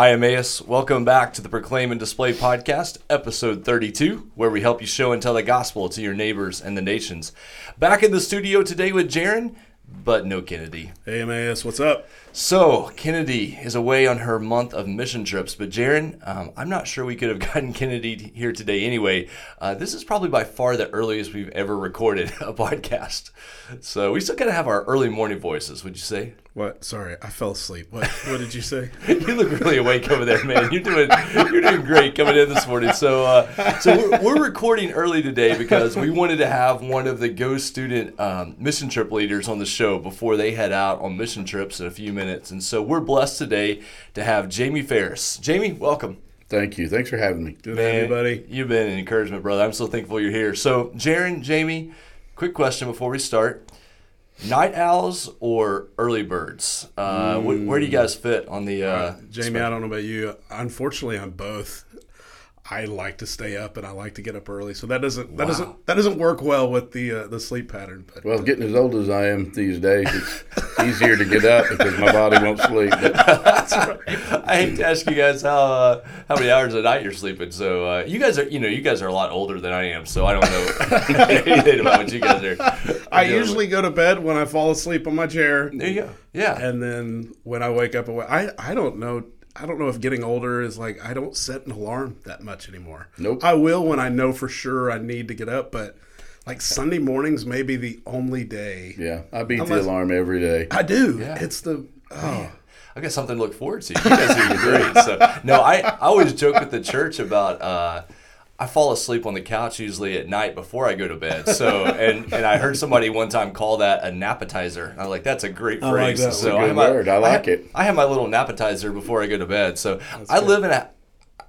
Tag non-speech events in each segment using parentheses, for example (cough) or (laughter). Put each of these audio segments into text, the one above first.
Hi, Emmaus. Welcome back to the Proclaim and Display podcast, episode 32, where we help you show and tell the gospel to your neighbors and the nations. Back in the studio today with Jeron, but no Kennedy. Hey, Emmaus, what's up? So, Kennedy is away on her month of mission trips, but Jeron, um, I'm not sure we could have (laughs) gotten Kennedy here today anyway. Uh, this is probably by far the earliest we've ever recorded (laughs) a podcast. So, we still kind of have our early morning voices, would you say? What? Sorry, I fell asleep. What? What did you say? (laughs) you look really awake over there, man. You're doing you're doing great coming in this morning. So uh, so we're, we're, recording early today because we wanted to have one of the Go student um, mission trip leaders on the show before they head out on mission trips in a few minutes. And so we're blessed today to have Jamie Phares. Jamie, welcome. Thank you. Thanks for having me. Good Man, buddy. You've been an encouragement, brother. I'm so thankful you're here. So, Jeron, Jamie, quick question before we start night owls or early birds? Uh, mm. wh- where do you guys fit on the? Uh, uh, Jamie, spectrum? I don't know about you. Unfortunately, I'm both. I like to stay up and I like to get up early, so that doesn't that wow. doesn't that doesn't work well with the uh, the sleep pattern. But well, getting as old as I am these days, it's easier to get up because my body won't sleep. (laughs) I hate to ask you guys how uh, how many hours a night you're sleeping. So uh, you guys are you know you guys are a lot older than I am, so I don't know (laughs) (laughs) anything about what you guys are. I usually with. go to bed when I fall asleep on my chair. There you go. Yeah, and then when I wake up, I I don't know I don't know if getting older is like I don't set an alarm that much anymore. Nope. I will when I know for sure I need to get up, but like Sunday mornings may be the only day. Yeah, I beat Unless, the alarm every day. I do. Yeah. It's the oh. I got something to look forward to. You guys are great. So no, I, I always joke with the church about uh, I fall asleep on the couch usually at night before I go to bed. So, (laughs) and, and I heard somebody one time call that a napetizer. I was like, that's a great phrase. I like that. So a good I word. I like I it. I have my little napetizer before I go to bed. So that's I good. live in a,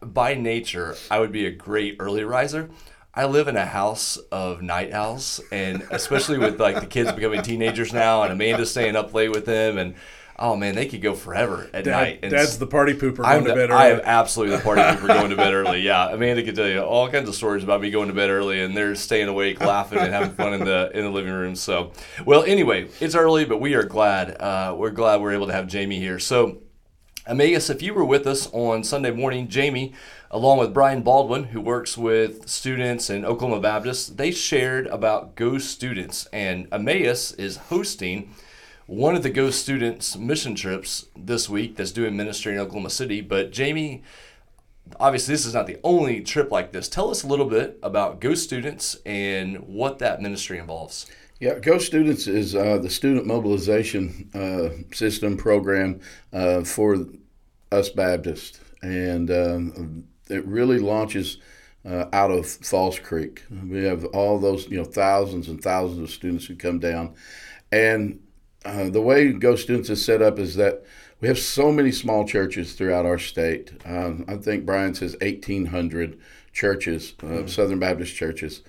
by nature, I would be a great early riser. I live in a house of night owls, and especially with like the kids becoming teenagers now, and Amanda staying up late with them, and oh man, they could go forever at Dad, night. And Dad's the party pooper going I'm the, to bed early. I am absolutely the party pooper going to bed early. (laughs) Yeah, Amanda could tell you all kinds of stories about me going to bed early, and they're staying awake, laughing, and having fun in the in the living room. So, well, anyway, it's early, but we are glad. Uh, we're glad we're able to have Jamie here. So. Emmaus, if you were with us on Sunday morning, Jamie, along with Brian Baldwin, who works with students in Oklahoma Baptist, they shared about Go Students. And Emmaus is hosting one of the Go students' mission trips this week that's doing ministry in Oklahoma City. But Jamie, obviously, this is not the only trip like this. Tell us a little bit about Go Students and what that ministry involves. Yeah, Go Students is uh, the student mobilization uh, system program uh, for us Baptists, and um, it really launches. Uh, out of Falls Creek, we have all those you know thousands and thousands of students who come down, and uh, the way Go Students is set up is that we have so many small churches throughout our state. Um, I think Brian says 1,800 churches, uh, mm. Southern Baptist churches.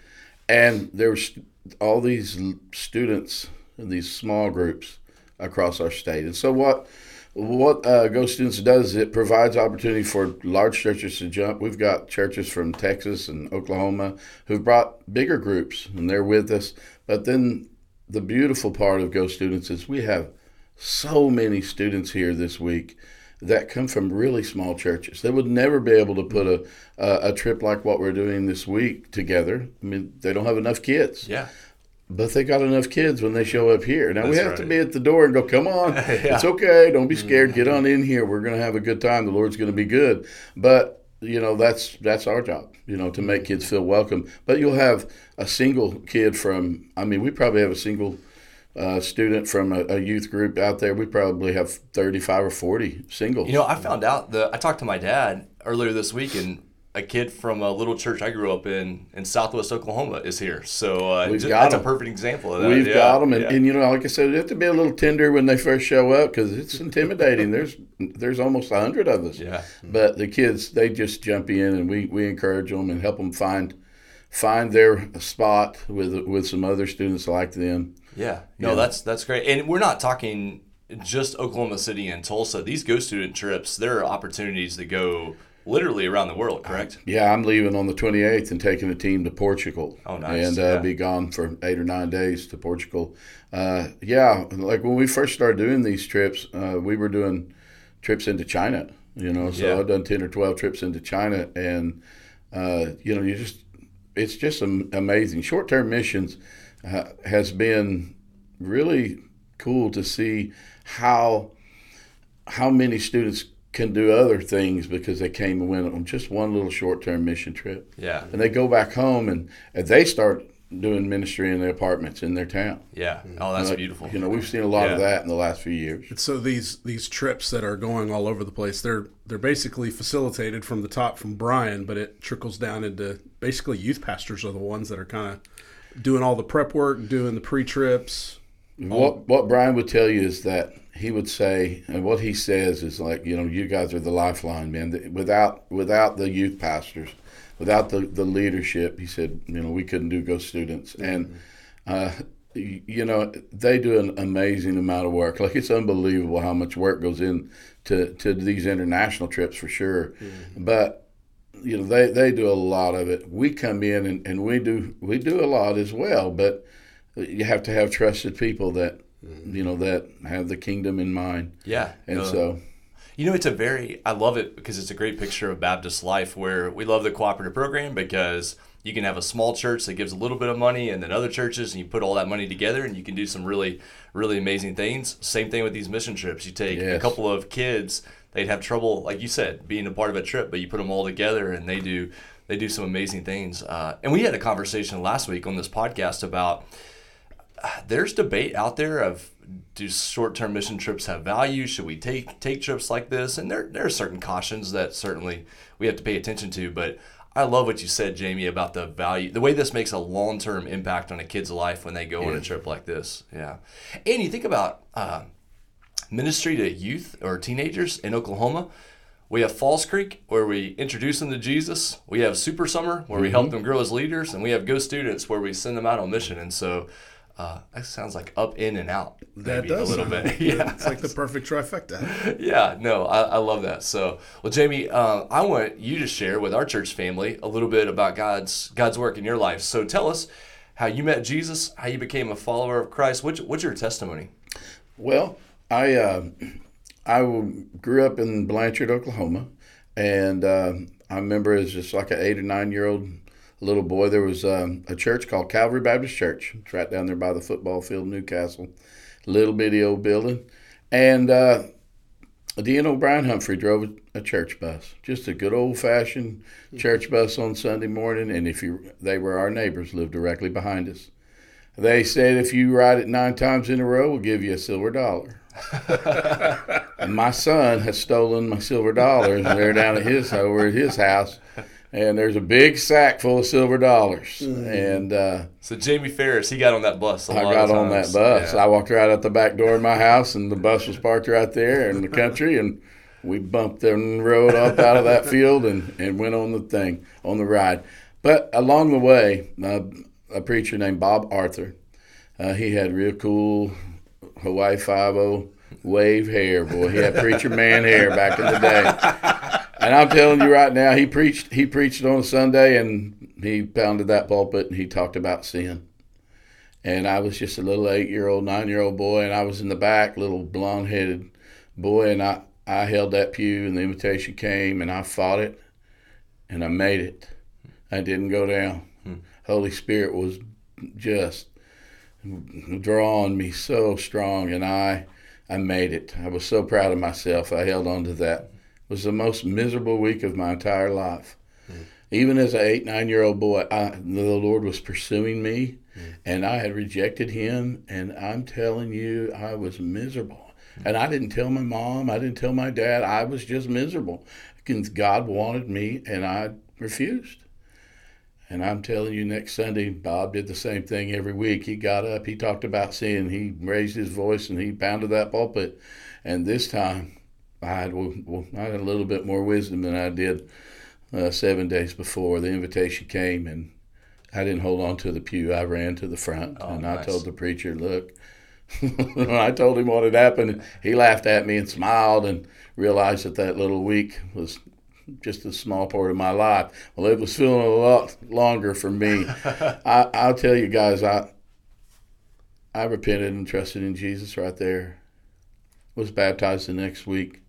And there's all these students in these small groups across our state. And so what what uh, Go Students does is it provides opportunity for large churches to jump. We've got churches from Texas and Oklahoma who've brought bigger groups, and they're with us. But then the beautiful part of Go Students is we have so many students here this week that come from really small churches. They would never be able to put a, a, a trip like what we're doing this week together. I mean, they don't have enough kids. Yeah. But they got enough kids when they show up here. Now That's we have right. to be at the door and go, come on, (laughs) yeah. it's okay. Don't be scared. Mm-hmm. Get on in here. We're going to have a good time. The Lord's going to be good. But you know that's that's our job you know to make kids feel welcome. But you'll have a single kid from i mean we probably have a single uh, student from a, a, youth group out there. We probably have 35 or 40 singles. You know i found out that i talked to my dad earlier this week and a kid from a little church I grew up in in Southwest Oklahoma is here. So uh, just, that's a perfect example of that. We've yeah. got them, and, yeah. and, you know, like I said, you have to be a little tender when they first show up because it's intimidating. there's there's almost a hundred of us. Yeah. But the kids, they just jump in, and we, we encourage them and help them find find their spot with with some other students like them. Yeah. No, yeah. that's that's great, and we're not talking just Oklahoma City and Tulsa. These Go Student trips, there are opportunities to go literally around the world, correct? Yeah, I'm leaving on the 28th and taking a team to Portugal. Oh, nice. And uh, yeah. be gone for eight or nine days to Portugal. Uh, yeah, like when we first started doing these trips, uh, we were doing trips into China. You know, so Yeah. I've done ten or twelve trips into China, and uh, you know, you just it's just am- amazing. Short term missions uh, has been really cool to see how how many students can do other things because they came and went on just one little short term mission trip, Yeah. and they go back home and, and they start doing ministry in their apartments in their town. Yeah. Oh, that's Like, beautiful. You know, we've seen a lot of that in the last few years. And so these these trips that are going all over the place, they're they're basically facilitated from the top from Brian, but it trickles down into basically youth pastors are the ones that are kind of doing all the prep work, doing the pre trips. What what Brian would tell you is that he would say, and what he says is like, you know, you guys are the lifeline, man. Without without the youth pastors, without the the leadership, he said, you know, we couldn't do Go Students, and uh, you know, they do an amazing amount of work. Like it's unbelievable how much work goes in to to these international trips for sure, but you know they, they do a lot of it. We come in and, and we do we do a lot as well but you have to have trusted people that you know that have the kingdom in mind Yeah. and No. so You know, it's a very, I love it because it's a great picture of Baptist life where we love the cooperative program because you can have a small church that gives a little bit of money and then other churches and you put all that money together and you can do some really, really amazing things. Same thing with these mission trips. You take a couple of kids, they'd have trouble, like you said, being a part of a trip, but you put them all together and they do, they do some amazing things. Uh, and we had a conversation last week on this podcast about there's debate out there of do short-term mission trips have value? Should we take take trips like this? And there there are certain cautions that certainly we have to pay attention to. But I love what you said, Jamie, about the value, the way this makes a long-term impact on a kid's life when they go on a trip like this. Yeah, and you think about uh, ministry to youth or teenagers in Oklahoma. We have Falls Creek, where we introduce them to Jesus. We have Super Summer, where we help them grow as leaders, and we have Go Students, where we send them out on mission. And so uh, that sounds like up, in, and out. That does a little bit. (laughs) yeah, It's like the perfect trifecta. (laughs) yeah. No, I, I love that. So, well, Jamie, uh, I want you to share with our church family a little bit about God's God's work in your life. So, tell us how you met Jesus, how you became a follower of Christ. What's, what's your testimony? Well, I uh, I w- grew up in Blanchard, Oklahoma, and uh, I remember as just like an eight or nine year old little boy, there was um, a church called Calvary Baptist Church. It's right down there by the football field, in Newcastle. Little bitty old building, and uh, Dean O'Brien Humphrey drove a, church bus, just a good old fashioned church bus on Sunday morning. And if you, they were our neighbors, lived directly behind us. They said if you ride it nine times in a row, we'll give you a silver dollar. (laughs) and my son has stolen my silver dollars. and They're down at his over at his house, and there's a big sack full of silver dollars. And uh, So, Jamie Phares, he got on that bus. A I lot got of on that bus. Yeah. I walked right out the back door of my house, and the bus was parked right there in the country, and we bumped and rode up out of that field and, and went on the thing on the ride. But along the way, uh, a preacher named Bob Arthur, uh, he had real cool Hawaii Five O wave hair. Boy, he had preacher man hair back in the day. (laughs) And I'm telling you right now, he preached. He preached on a Sunday, and he pounded that pulpit, and he talked about sin. And I was just a little eight-year-old, nine-year-old boy, and I was in the back, little blonde-headed boy, and I I held that pew, and the invitation came, and I fought it, and I made it. I didn't go down. Hmm. Holy Spirit was just drawing me so strong, and I I made it. I was so proud of myself. I held on to that. Was the most miserable week of my entire life. Mm-hmm. Even as an eight, nine year old boy, I, the Lord was pursuing me, mm-hmm. and I had rejected Him. And I'm telling you, I was miserable. Mm-hmm. And I didn't tell my mom, I didn't tell my dad. I was just miserable. God wanted me, and I refused. And I'm telling you, next Sunday, Bob did the same thing every week. He got up, he talked about sin, he raised his voice, and he pounded that pulpit. And this time, I had, well, I had a little bit more wisdom than I did uh, seven days before. The invitation came, and I didn't hold on to the pew. I ran to the front, Oh, and nice. I told the preacher, "Look." (laughs) I told him what had happened, he laughed at me and smiled, and realized that that little week was just a small part of my life. Well, it was feeling a lot longer for me. (laughs) I, I'll tell you guys, I I repented and trusted in Jesus right there. Was baptized the next week,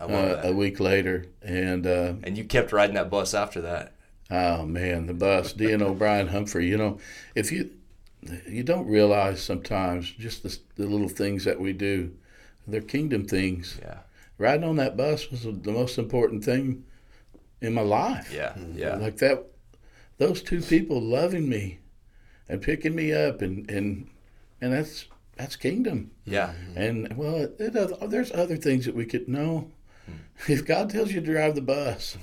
uh, a week later, and uh, And you kept riding that bus after that. oh man, the bus, Dean O'Brien Humphrey. You know, if you you don't realize sometimes just the, the little things that we do, they're kingdom things. Yeah. Riding on that bus was the most important thing in my life. Yeah. Yeah. like that those two people loving me and picking me up and and and that's that's kingdom Yeah. and well it, it, there's other things that we could know if god tells you to drive the bus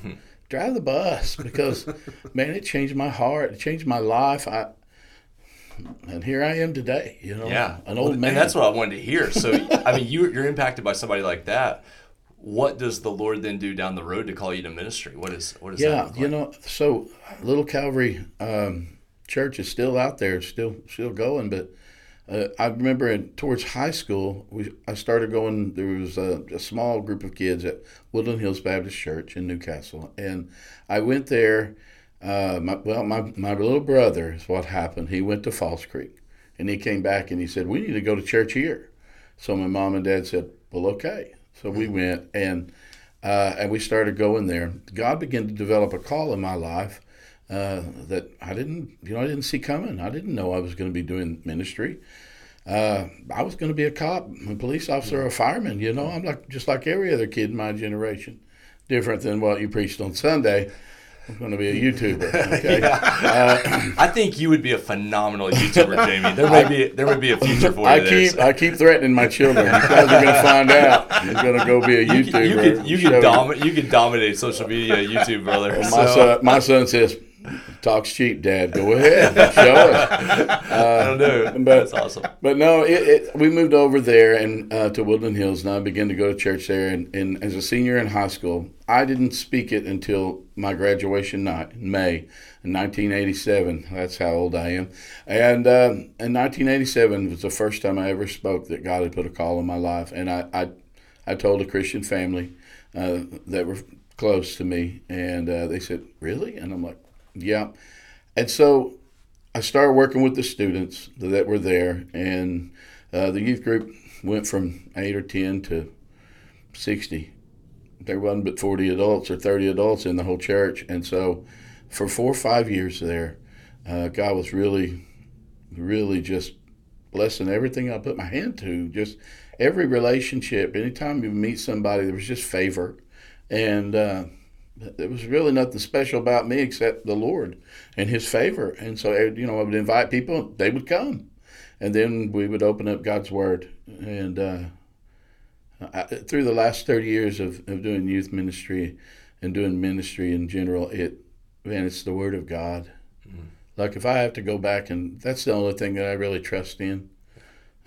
drive the bus (laughs) because man it changed my heart it changed my life i and here i am today you know Yeah. an old Well, man And that's what I wanted to hear. So, (laughs) I mean, you, you're impacted by somebody like that. What does the Lord then do down the road to call you to ministry? What is what is that? yeah look you know so little calvary um, church is still out there still still going but uh, i remember in, towards high school we, i started going there was a, a small group of kids at woodland hills baptist church in newcastle and i went there uh, my, well my, my little brother is what happened. He went to falls creek and he came back and he said we need to go to church here. So my mom and dad said well okay. So we went and uh, and we started going there. God began to develop a call in my life uh, that I didn't, you know, I didn't see coming. I didn't know I was going to be doing ministry. Uh, I was going to be a cop, a police officer, a fireman. You know, I'm like just like every other kid in my generation. Different than what you preached on Sunday. I'm going to be a YouTuber. (laughs) Okay. I think you would be a phenomenal YouTuber, (laughs) Jamie. There may be there would be a future for you I keep I keep threatening my children. You guys are going to find (laughs) out. You're going to go be a you YouTuber. you could, you could, domi- you could dominate social media, YouTube, brother. My So, son, my son says, "Talks cheap, Dad. Go ahead, (laughs) show us." I don't know. but- That's awesome. But no, it, it, we moved over there and uh, to Woodland Hills, and I began to go to church there. And, and as a senior in high school, I didn't speak it until my graduation night in May, in 1987. That's how old I am. And um, in 1987 was the first time I ever spoke that God had put a call in my life, and I I, I told a Christian family uh, that were close to me, and uh, they said, "Really?" And I'm like, "Yeah." And so I started working with the students that were there, and uh, the youth group went from eight or ten to sixty. There wasn't but forty adults or thirty adults in the whole church, and so for four or five years there, uh, God was really, really just blessing everything I put my hand to. Just every relationship, anytime you meet somebody, there was just favor, and. Uh, there was really nothing special about me except the Lord and His favor. And so, you know, I would invite people, they would come. And then we would open up God's Word. And uh, I, through the last 30 years of, of doing youth ministry and doing ministry in general, it, man, it's the Word of God. Like if I have to go back and that's the only thing that I really trust in.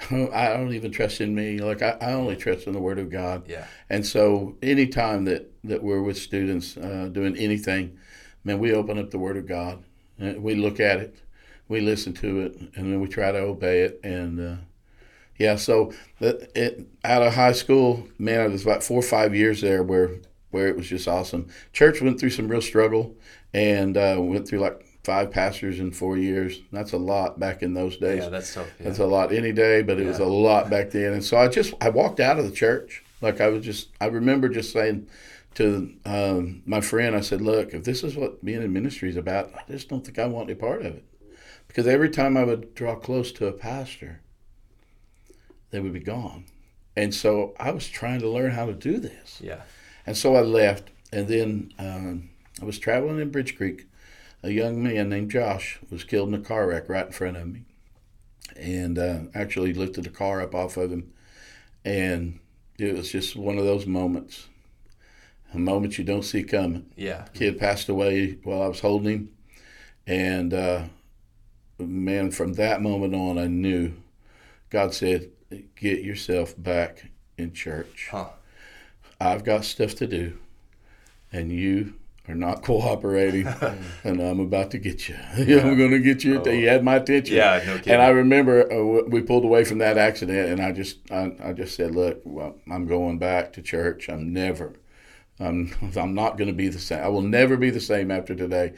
(laughs) I don't even trust in me. Like I, I only trust in the Word of God. Yeah. And so, anytime that, that we're with students uh, doing anything, man, we open up the Word of God. And we look at it, we listen to it, and then we try to obey it. And uh, yeah, so that it out of high school, man, it was about four or five years there where where it was just awesome. Church went through some real struggle, and uh, went through like five pastors in four years. That's a lot back in those days. Yeah, that's tough. Yeah. That's a lot any day, but it was a lot back then. And so I just I walked out of the church. Like I was just I remember just saying to um, my friend, I said, "Look, if this is what being in ministry is about, I just don't think I want any part of it." Because every time I would draw close to a pastor, they would be gone. And so I was trying to learn how to do this. yeah. And so I left, and then um, I was traveling in Bridge Creek. A young man named Josh was killed in a car wreck right in front of me, and uh, actually lifted the car up off of him. And it was just one of those moments, a moment you don't see coming. Yeah. Kid passed away while I was holding him, and uh, man, from that moment on, I knew God said, "Get yourself back in church." Huh. I've got stuff to do, and you are not cooperating, (laughs) and I'm about to get you. (laughs) I'm going to get you. You had my attention. Yeah, no kidding. And I remember uh, we pulled away from that accident, and I just, I, I just said, "Look, well, I'm going back to church. I'm never, I'm, (laughs) I'm not going to be the same. I will never be the same after today."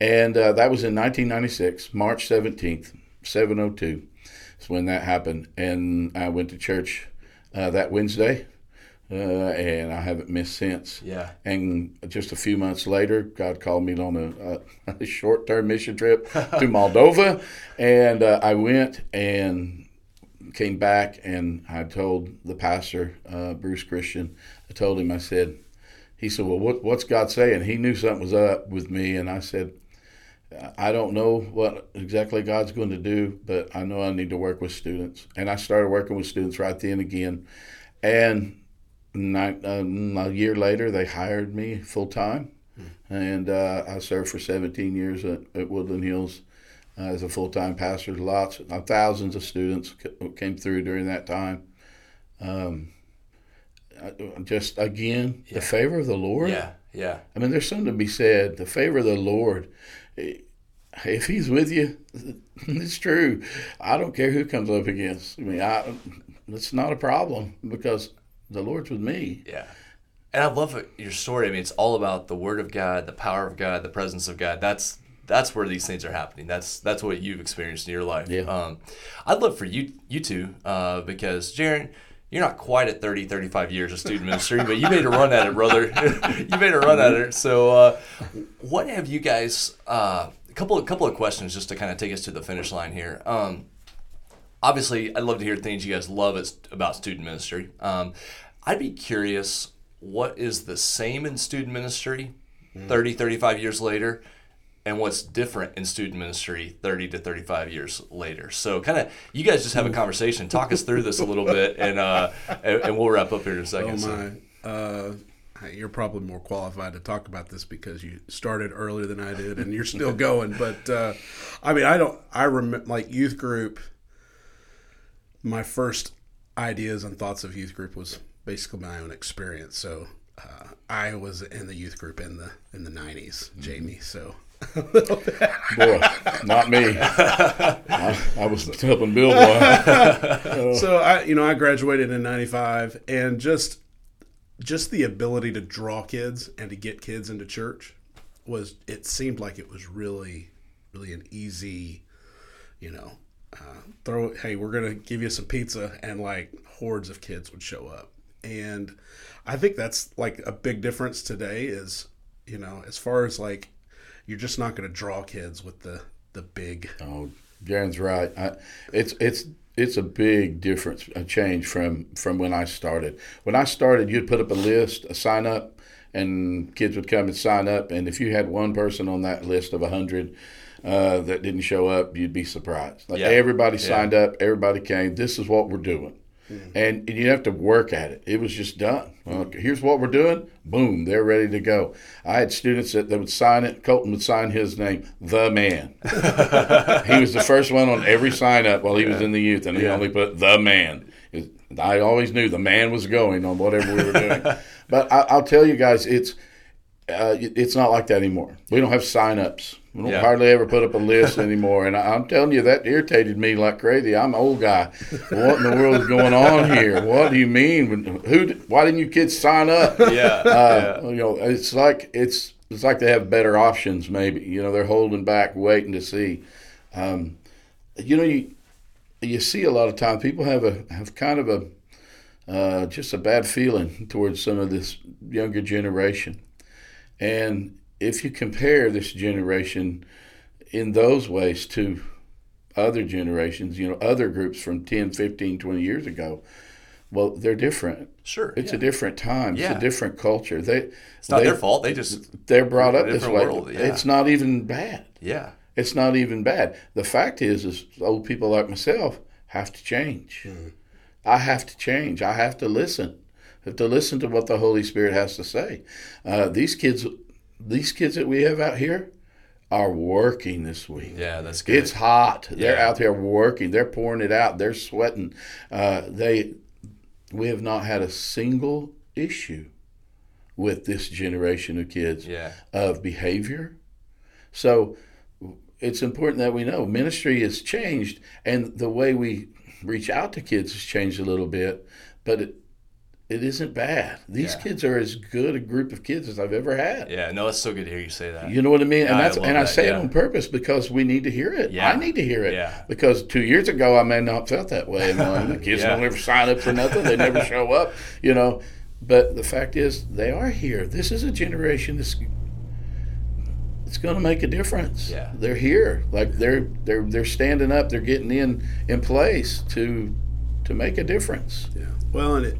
And uh, that was in 1996, March 17th, 702, is when that happened. And I went to church uh, that Wednesday uh, and I haven't missed since. Yeah. And just a few months later, God called me on a, a, (laughs) a short-term mission trip to (laughs) Moldova, and uh, I went and came back, and I told the pastor, uh, Bruce Christian, I told him, I said, he said, well, what, what's God saying? He knew something was up with me, and I said, I don't know what exactly God's going to do, but I know I need to work with students. And I started working with students right then again. And uh, a year later, they hired me full time. And uh, I served for 17 years at, at Woodland Hills uh, as a full time pastor. Lots, uh, thousands of students c- came through during that time. Um, just again, Yeah. the favor of the Lord. Yeah. Yeah. I mean, there's something to be said. The favor of the Lord, eh, if He's with you, (laughs) it's true. I don't care who comes up against. I mean, I, it's not a problem because the Lord's with me. Yeah. And I love your story. I mean, it's all about the word of God, the power of God, the presence of God. That's that's where these things are happening. That's that's what you've experienced in your life. Yeah. Um, I'd love for you you two uh, because Jeron, you're not quite at 30, 35 years of student ministry, but you made a run at it, brother. (laughs) you made a run at it. So, uh, what have you guys? Uh, a couple of couple of questions just to kind of take us to the finish line here. Um, obviously i'd love to hear things you guys love about student ministry um, i'd be curious what is the same in student ministry 30 35 years later and what's different in student ministry 30 to 35 years later so kind of you guys just have a conversation talk us through this a little bit (laughs) and uh and, and we'll wrap up here in a second Oh my! Uh, you're probably more qualified to talk about this because you started earlier than I did, and you're still going. But uh, I mean, I don't. I remember like youth group. My first ideas and thoughts of youth group was basically my own experience. So uh, I was in the youth group in the in the '90s, Jamie. So (laughs) Boy, not me. I, I was helping Bill. Boy. (laughs) so I, you know, I graduated in '95, and just just the ability to draw kids and to get kids into church was it seemed like it was really really an easy you know uh, throw hey we're gonna give you some pizza and like hordes of kids would show up and i think that's like a big difference today is you know as far as like you're just not gonna draw kids with the the big Oh, Jeron's right. I, it's it's it's a big difference, a change from from when I started. When I started, you'd put up a list, a sign up, and kids would come and sign up. And if you had one person on that list of a hundred uh, that didn't show up, you'd be surprised. Like Yeah. everybody Yeah. signed up, everybody came. This is what we're doing. And you have to work at it. It was just done. Well, here's what we're doing. Boom, they're ready to go. I had students that, that would sign it. Colton would sign his name, the man. (laughs) he was the first one on every sign up while he was in the youth, and he Yeah. only put the man. It- I always knew the man was going on whatever we were doing. (laughs) but I, I'll tell you guys, it's uh, it's not like that anymore. We don't have sign ups. We don't Yeah. hardly ever put up a list anymore. And I, I'm telling you, that irritated me like crazy. I'm an old guy. What in the world is going on here? What do you mean? Who? Why didn't you kids sign up? yeah, Uh, yeah. You know, it's like it's it's like they have better options. Maybe you know they're holding back, waiting to see. Um, you know, you you see a lot of times people have a have kind of a uh, just a bad feeling towards some of this younger generation, and if you compare this generation in those ways to other generations, you know, other groups from 10, 15, 20 years ago, well, they're different. sure It's yeah. a different time. Yeah. It's a different culture. They it's not they, their fault they just They're brought up this way. world, yeah. It's not even bad. yeah It's not even bad. The fact is, is old people like myself have to change. I have to change. I have to listen. I have to listen to what the Holy Spirit has to say. Uh, these kids, these kids that we have out here, are working this week. yeah that's good It's hot. They're out there working. They're pouring it out. They're sweating. Uh, they, we have not had a single issue with this generation of kids yeah of behavior. So it's important that we know ministry has changed and the way we reach out to kids has changed a little bit, but it, it isn't bad. These Yeah. kids are as good a group of kids as I've ever had. yeah no it's so good to hear you say that You know what I mean? And I that's love and I that, say yeah. it on purpose because we need to hear it. Yeah. I need to hear it. Yeah. Because two years ago I may not have felt that way. And uh, (laughs) the kids Yeah. don't ever sign up for nothing. They never (laughs) show up. You know. but the fact is, they are here. This is a generation that's it's going to make a difference. Yeah. they're here. Like they're they're they're standing up. They're getting in in place to to make a difference. Yeah. Well, and it,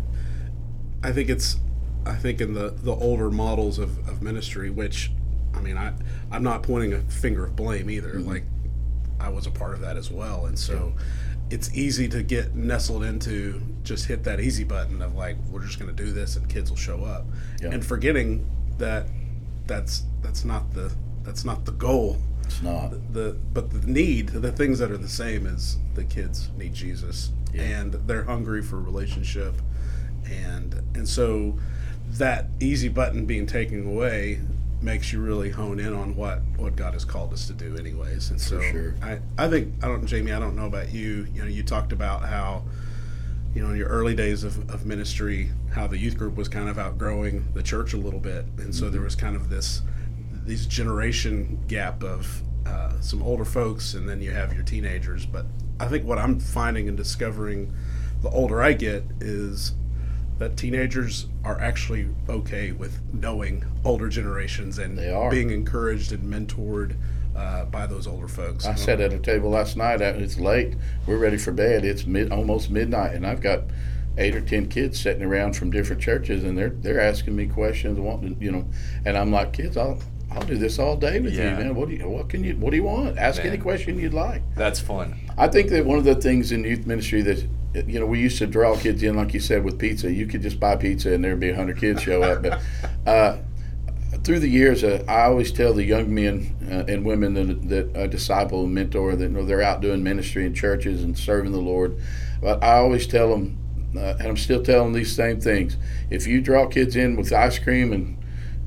I think it's, I think in the the older models of, of ministry, which, I mean, I I'm not pointing a finger of blame either. Mm-hmm. Like, I was a part of that as well, and so. It's easy to get nestled into just hit that easy button of like we're just going to do this and kids will show up, Yeah. and forgetting that that's that's not the that's not the goal. It's not. the but the need the things that are the same is the kids need jesus and they're hungry for relationship and and so that easy button being taken away makes you really hone in on what what god has called us to do anyways and so sure. i i think i don't jamie i don't know about you you know you talked about how you know, in your early days of, of ministry, how the youth group was kind of outgrowing the church a little bit, and so there was kind of this these generation gap of uh, some older folks, and then you have your teenagers. But I think what I'm finding and discovering, the older I get, is that teenagers are actually okay with knowing older generations and They are. being encouraged and mentored uh, by those older folks. I sat at a table last night. uh, It's late. We're ready for bed. It's mid, almost midnight, and I've got eight or ten kids sitting around from different churches, and they're they're asking me questions, wanting you know, and I'm like, kids, I'll I'll do this all day with Yeah. you, man. What do you what can you what do you want? Ask any question you'd like. That's fun. I think that one of the things in youth ministry that you know we used to draw kids in, like you said, with pizza. You could just buy pizza and there'd be hundred kids show up. But (laughs) uh, through the years, uh, I always tell the young men uh, and women that, that disciple and mentor that you know, they're out doing ministry in churches and serving the Lord. But I always tell them, uh, and I'm still telling these same things. If you draw kids in with ice cream and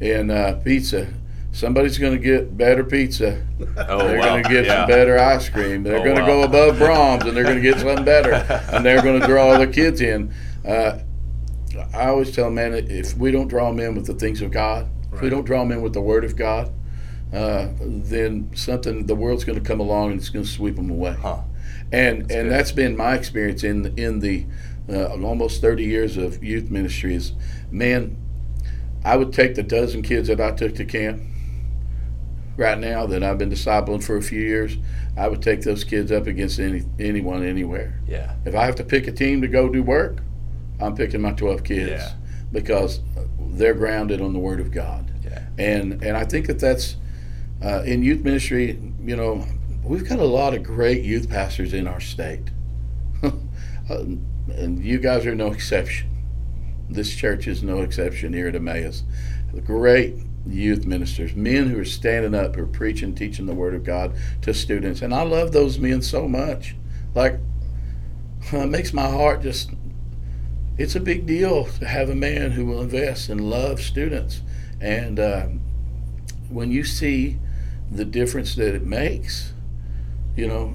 and uh, pizza, somebody's going to get better pizza Oh, they're wow. going to get yeah. some better ice cream. They're Oh, going to wow. go above Braum's, and they're going to get something better. (laughs) and they're going to draw the kids in. Uh, I always tell them, man, if we don't draw them in with the things of God, if we don't draw them in with the Word of God, uh, then something the world's going to come along and it's going to sweep them away. Huh. And and good. that's been my experience in in the uh, almost 30 years of youth ministry. Is man, I would take the dozen kids that I took to camp right now that I've been discipling for a few years. I would take those kids up against any anyone anywhere. Yeah. If I have to pick a team to go do work, I'm picking my 12 kids Yeah. because they're grounded on the Word of God. Yeah. And and I think that that's uh, in youth ministry. You know, we've got a lot of great youth pastors in our state, (laughs) Uh, and you guys are no (laughs) exception. This church is no exception here at Emmaus. Great youth ministers, men who are standing up, who are preaching, teaching the Word of God to students, and I love those men so much. Like, (laughs) it makes my heart just. It's a big deal to have a man who will invest and love students, and um, when you see the difference that it makes, you know,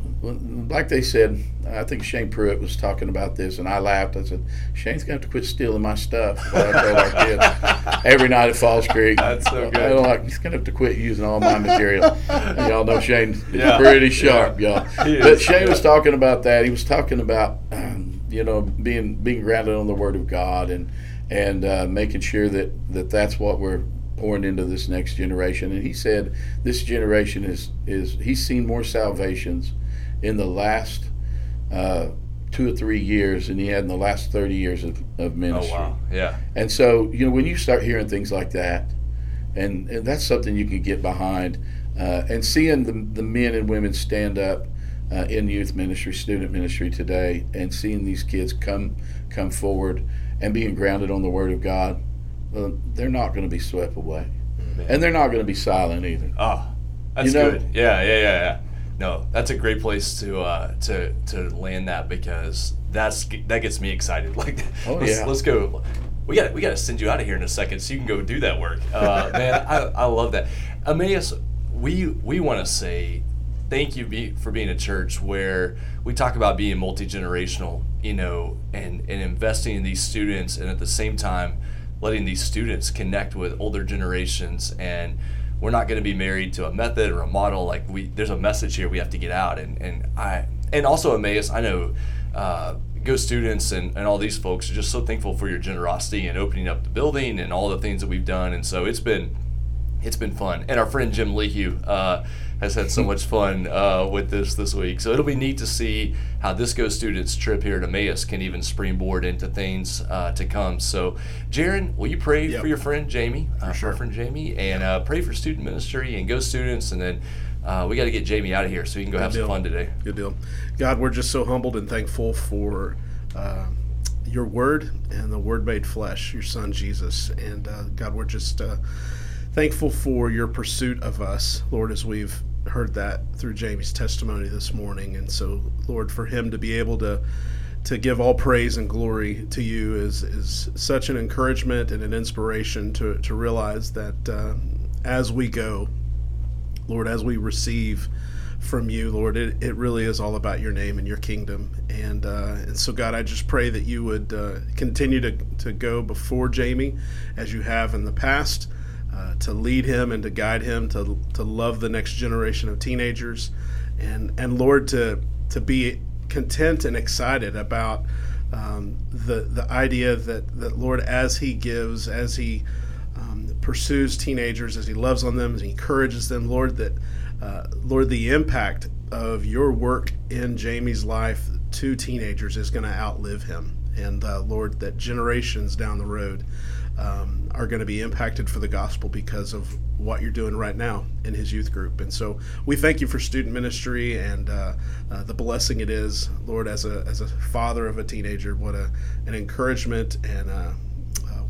like they said, I think Shane Pruitt was talking about this, and I laughed. I said, Shane's going to have to quit stealing my stuff. What I told our kids every night at Falls Creek. That's so I good. don't like, he's going to have to quit using all my material. And y'all know Shane is Yeah. pretty sharp, y'all. But Shane was talking about that. He was talking about, um, you know, being being grounded on the Word of God and and uh, making sure that, that that's what we're pouring into this next generation. And he said this generation is is he's seen more salvations in the last uh, two or three years than he had in the last thirty years of, of ministry. Oh wow. Yeah. And so, you know, when you start hearing things like that, and, and that's something you can get behind, uh, and seeing the, the men and women stand up uh, in youth ministry, student ministry today, and seeing these kids come come forward and being grounded on the Word of God, uh, they're not going to be swept away, Man. and they're not going to be silent either. Oh, that's You know- good. Yeah, yeah, yeah, yeah. No, that's a great place to uh, to to land that because that's that gets me excited. (laughs) Like, Oh, let's, yeah. let's go. We got we got to send you out of here in a second so you can go do that work. Uh, (laughs) man, I, I love that. Emmaus, we we want to say thank you be, for being a church where we talk about being multi generational, you know, and and investing in these students, and at the same time letting these students connect with older generations and we're not going to be married to a method or a model like we there's a message here we have to get out and and i and also Emmaus, i know uh, Go students and, and all these folks are just so thankful for your generosity and opening up the building and all the things that we've done. And so it's been it's been fun. And our friend Jim Lehue uh, has had so much fun uh, with this this week. So it'll be neat to see how this Go Students trip here to Emmaus can even springboard into things uh, to come. So, Jeron, will you pray Yep. for your friend Jamie, uh, sure. our friend Jamie, and uh, pray for student ministry and Go Students, and then uh, we got to get Jamie out of here so he can go have some fun today. Good deal. God, we're just so humbled and thankful for uh, your word and the word made flesh, your son Jesus. And uh, God, we're just uh, thankful for your pursuit of us, Lord, as we've heard that through Jamie's testimony this morning. And so, Lord, for him to be able to to give all praise and glory to you is is such an encouragement and an inspiration to to realize that uh, as we go, Lord, as we receive from you, Lord, it, it really is all about your name and your kingdom. And uh, and so, God, I just pray that you would uh, continue to, to go before Jamie as you have in the past, uh, to lead him and to guide him to, to love the next generation of teenagers. And, and Lord, to, to be content and excited about um, the, the idea that, that, Lord, as he gives, as he um, pursues teenagers, as he loves on them, as he encourages them, Lord, that uh, Lord, the impact of your work in Jamie's life to teenagers is going to outlive him, and uh, Lord, that generations down the road um, are going to be impacted for the gospel because of what you're doing right now in his youth group. And so we thank you for student ministry and uh, uh, the blessing it is, Lord, as a as a father of a teenager, what a an encouragement and.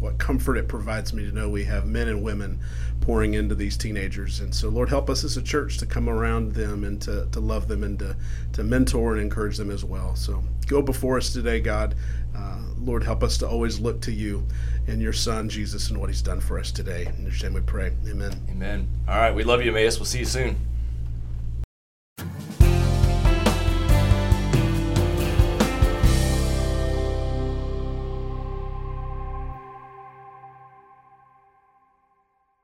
What comfort it provides me to know we have men and women pouring into these teenagers. And so, Lord, help us as a church to come around them and to, to love them and to, to mentor and encourage them as well. So, go before us today, God. Uh, Lord, help us to always look to you and your Son, Jesus, and what he's done for us today. In your name we pray. Amen. Amen. All right, we love you, Emmaus. We'll see you soon.